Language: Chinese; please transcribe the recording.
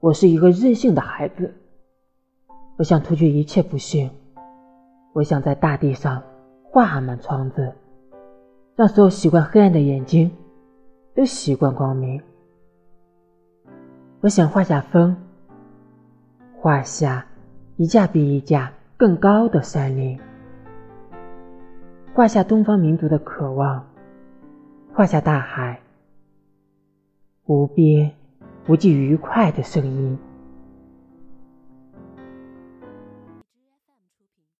我是一个任性的孩子，我想除去一切不幸，我想在大地上画满窗子，让所有习惯黑暗的眼睛都习惯光明。我想画下风，画下一架比一架更高的山岭，画下东方民族的渴望，画下大海无边。不计愉快的声音。